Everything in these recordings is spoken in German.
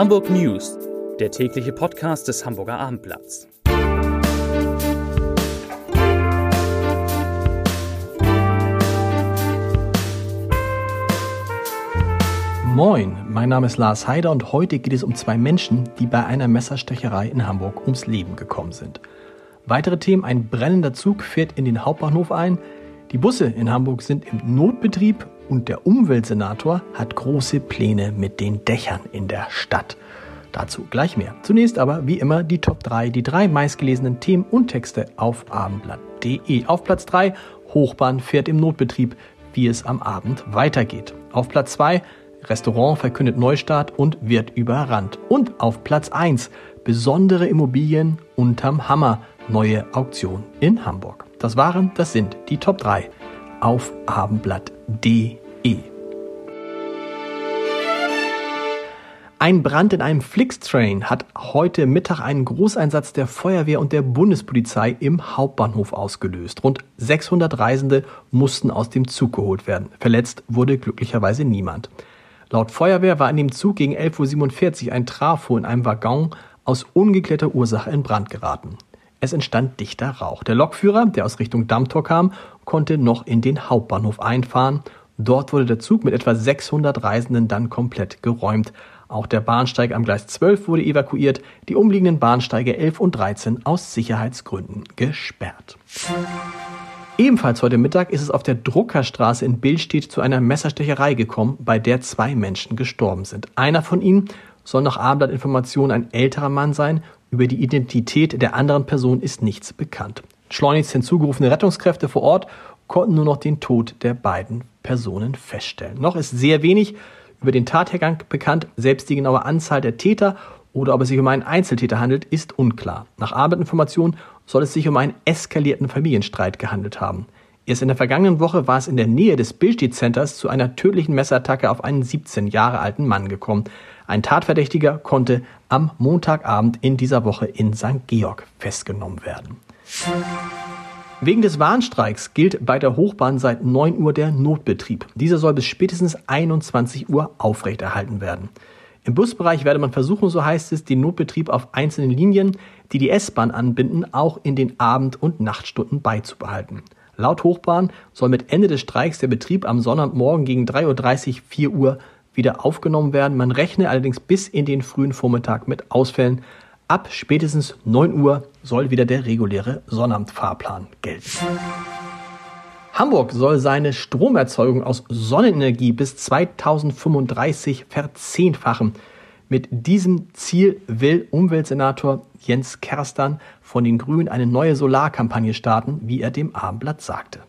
Hamburg News, der tägliche Podcast des Hamburger Abendblatts. Moin, mein Name ist Lars Heider und heute geht es um zwei Menschen, die bei einer Messerstecherei in Hamburg ums Leben gekommen sind. Weitere Themen: Ein brennender Zug fährt in den Hauptbahnhof ein, die Busse in Hamburg sind im Notbetrieb und der Umweltsenator hat große Pläne mit den Dächern in der Stadt. Dazu gleich mehr. Zunächst aber, wie immer, die Top 3, die drei meistgelesenen Themen und Texte auf abendblatt.de. Auf Platz 3, Hochbahn fährt im Notbetrieb, wie es am Abend weitergeht. Auf Platz 2, Restaurant verkündet Neustart und wird überrannt. Und auf Platz 1, besondere Immobilien unterm Hammer, neue Auktion in Hamburg. Das waren, das sind die Top 3 auf abendblatt.de. Ein Brand in einem Flixtrain hat heute Mittag einen Großeinsatz der Feuerwehr und der Bundespolizei im Hauptbahnhof ausgelöst. Rund 600 Reisende mussten aus dem Zug geholt werden. Verletzt wurde glücklicherweise niemand. Laut Feuerwehr war in dem Zug gegen 11.47 Uhr ein Trafo in einem Waggon aus ungeklärter Ursache in Brand geraten. Es entstand dichter Rauch. Der Lokführer, der aus Richtung Dammtor kam, konnte noch in den Hauptbahnhof einfahren. Dort wurde der Zug mit etwa 600 Reisenden dann komplett geräumt. Auch der Bahnsteig am Gleis 12 wurde evakuiert, die umliegenden Bahnsteige 11 und 13 aus Sicherheitsgründen gesperrt. Ebenfalls heute Mittag ist es auf der Druckerstraße in Billstedt zu einer Messerstecherei gekommen, bei der zwei Menschen gestorben sind. Einer von ihnen soll nach Abendblattinformationen ein älterer Mann sein über die Identität der anderen Person ist nichts bekannt. Schleunigst hinzugerufene Rettungskräfte vor Ort konnten nur noch den Tod der beiden Personen feststellen. Noch ist sehr wenig über den Tathergang bekannt. Selbst die genaue Anzahl der Täter oder ob es sich um einen Einzeltäter handelt, ist unklar. Nach Abendinformationen soll es sich um einen eskalierten Familienstreit gehandelt haben. Erst in der vergangenen Woche war es in der Nähe des Billstedt Centers zu einer tödlichen Messerattacke auf einen 17 Jahre alten Mann gekommen. Ein Tatverdächtiger konnte am Montagabend in dieser Woche in St. Georg festgenommen werden. Wegen des Warnstreiks gilt bei der Hochbahn seit 9 Uhr der Notbetrieb. Dieser soll bis spätestens 21 Uhr aufrechterhalten werden. Im Busbereich werde man versuchen, so heißt es, den Notbetrieb auf einzelnen Linien, die die S-Bahn anbinden, auch in den Abend- und Nachtstunden beizubehalten. Laut Hochbahn soll mit Ende des Streiks der Betrieb am Sonntagmorgen gegen 3.30 Uhr, 4 Uhr wieder aufgenommen werden. Man rechne allerdings bis in den frühen Vormittag mit Ausfällen. Ab spätestens 9 Uhr soll wieder der reguläre Sonnabendfahrplan gelten. Hamburg soll seine Stromerzeugung aus Sonnenenergie bis 2035 verzehnfachen. Mit diesem Ziel will Umweltsenator Jens Kerstern von den Grünen eine neue Solarkampagne starten, wie er dem Abendblatt sagte.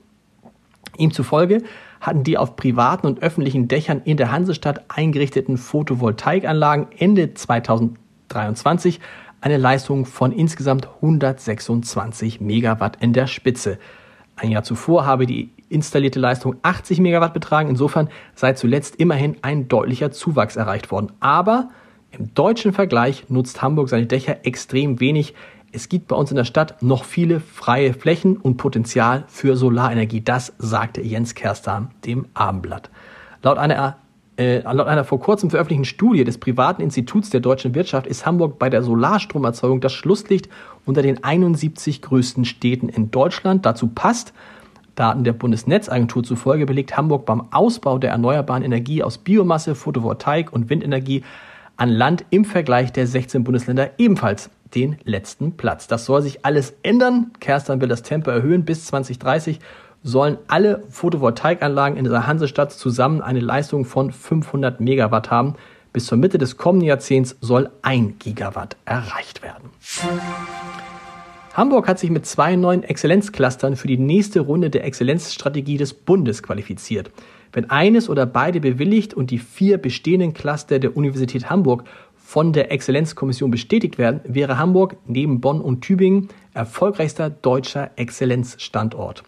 Ihm zufolge hatten die auf privaten und öffentlichen Dächern in der Hansestadt eingerichteten Photovoltaikanlagen Ende 2023 eine Leistung von insgesamt 126 Megawatt in der Spitze. Ein Jahr zuvor habe die installierte Leistung 80 Megawatt betragen. Insofern sei zuletzt immerhin ein deutlicher Zuwachs erreicht worden. Aber im deutschen Vergleich nutzt Hamburg seine Dächer extrem wenig es gibt bei uns in der Stadt noch viele freie Flächen und Potenzial für Solarenergie. Das sagte Jens Kerstam dem Abendblatt. Laut einer, äh, laut einer vor kurzem veröffentlichten Studie des privaten Instituts der deutschen Wirtschaft ist Hamburg bei der Solarstromerzeugung das Schlusslicht unter den 71 größten Städten in Deutschland. Dazu passt, Daten der Bundesnetzagentur zufolge belegt Hamburg beim Ausbau der erneuerbaren Energie aus Biomasse, Photovoltaik und Windenergie an Land im Vergleich der 16 Bundesländer ebenfalls den letzten Platz. Das soll sich alles ändern. Kerstin will das Tempo erhöhen. Bis 2030 sollen alle Photovoltaikanlagen in der Hansestadt zusammen eine Leistung von 500 Megawatt haben. Bis zur Mitte des kommenden Jahrzehnts soll ein Gigawatt erreicht werden. Hamburg hat sich mit zwei neuen Exzellenzclustern für die nächste Runde der Exzellenzstrategie des Bundes qualifiziert. Wenn eines oder beide bewilligt und die vier bestehenden Cluster der Universität Hamburg von der Exzellenzkommission bestätigt werden, wäre Hamburg neben Bonn und Tübingen erfolgreichster deutscher Exzellenzstandort.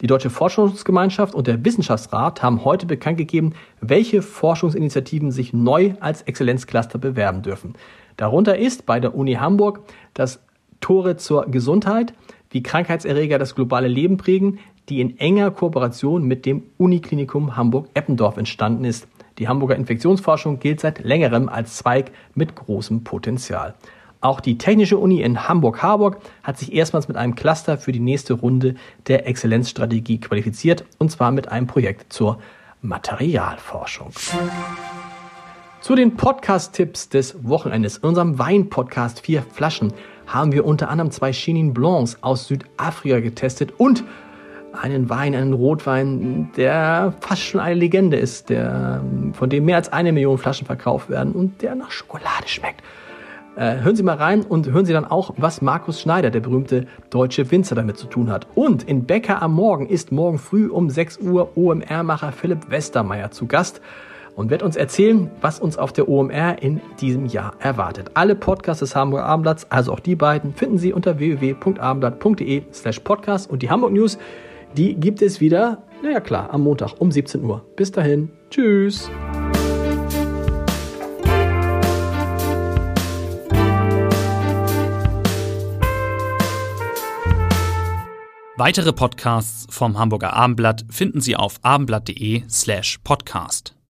Die Deutsche Forschungsgemeinschaft und der Wissenschaftsrat haben heute bekannt gegeben, welche Forschungsinitiativen sich neu als Exzellenzcluster bewerben dürfen. Darunter ist bei der Uni Hamburg das Tore zur Gesundheit, wie Krankheitserreger das globale Leben prägen, die in enger Kooperation mit dem Uniklinikum Hamburg-Eppendorf entstanden ist. Die Hamburger Infektionsforschung gilt seit längerem als Zweig mit großem Potenzial. Auch die Technische Uni in Hamburg-Harburg hat sich erstmals mit einem Cluster für die nächste Runde der Exzellenzstrategie qualifiziert, und zwar mit einem Projekt zur Materialforschung. Zu den Podcast-Tipps des Wochenendes. In unserem Wein-Podcast Vier Flaschen haben wir unter anderem zwei Chenin Blancs aus Südafrika getestet und einen Wein, einen Rotwein, der fast schon eine Legende ist, der, von dem mehr als eine Million Flaschen verkauft werden und der nach Schokolade schmeckt. Äh, hören Sie mal rein und hören Sie dann auch, was Markus Schneider, der berühmte deutsche Winzer, damit zu tun hat. Und in Bäcker am Morgen ist morgen früh um 6 Uhr OMR-Macher Philipp Westermeier zu Gast und wird uns erzählen, was uns auf der OMR in diesem Jahr erwartet. Alle Podcasts des Hamburger Abendblatts, also auch die beiden, finden Sie unter www.abendblatt.de slash podcast und die Hamburg News, die gibt es wieder, naja klar, am Montag um 17 Uhr. Bis dahin, tschüss. Weitere Podcasts vom Hamburger Abendblatt finden Sie auf abendblatt.de slash podcast.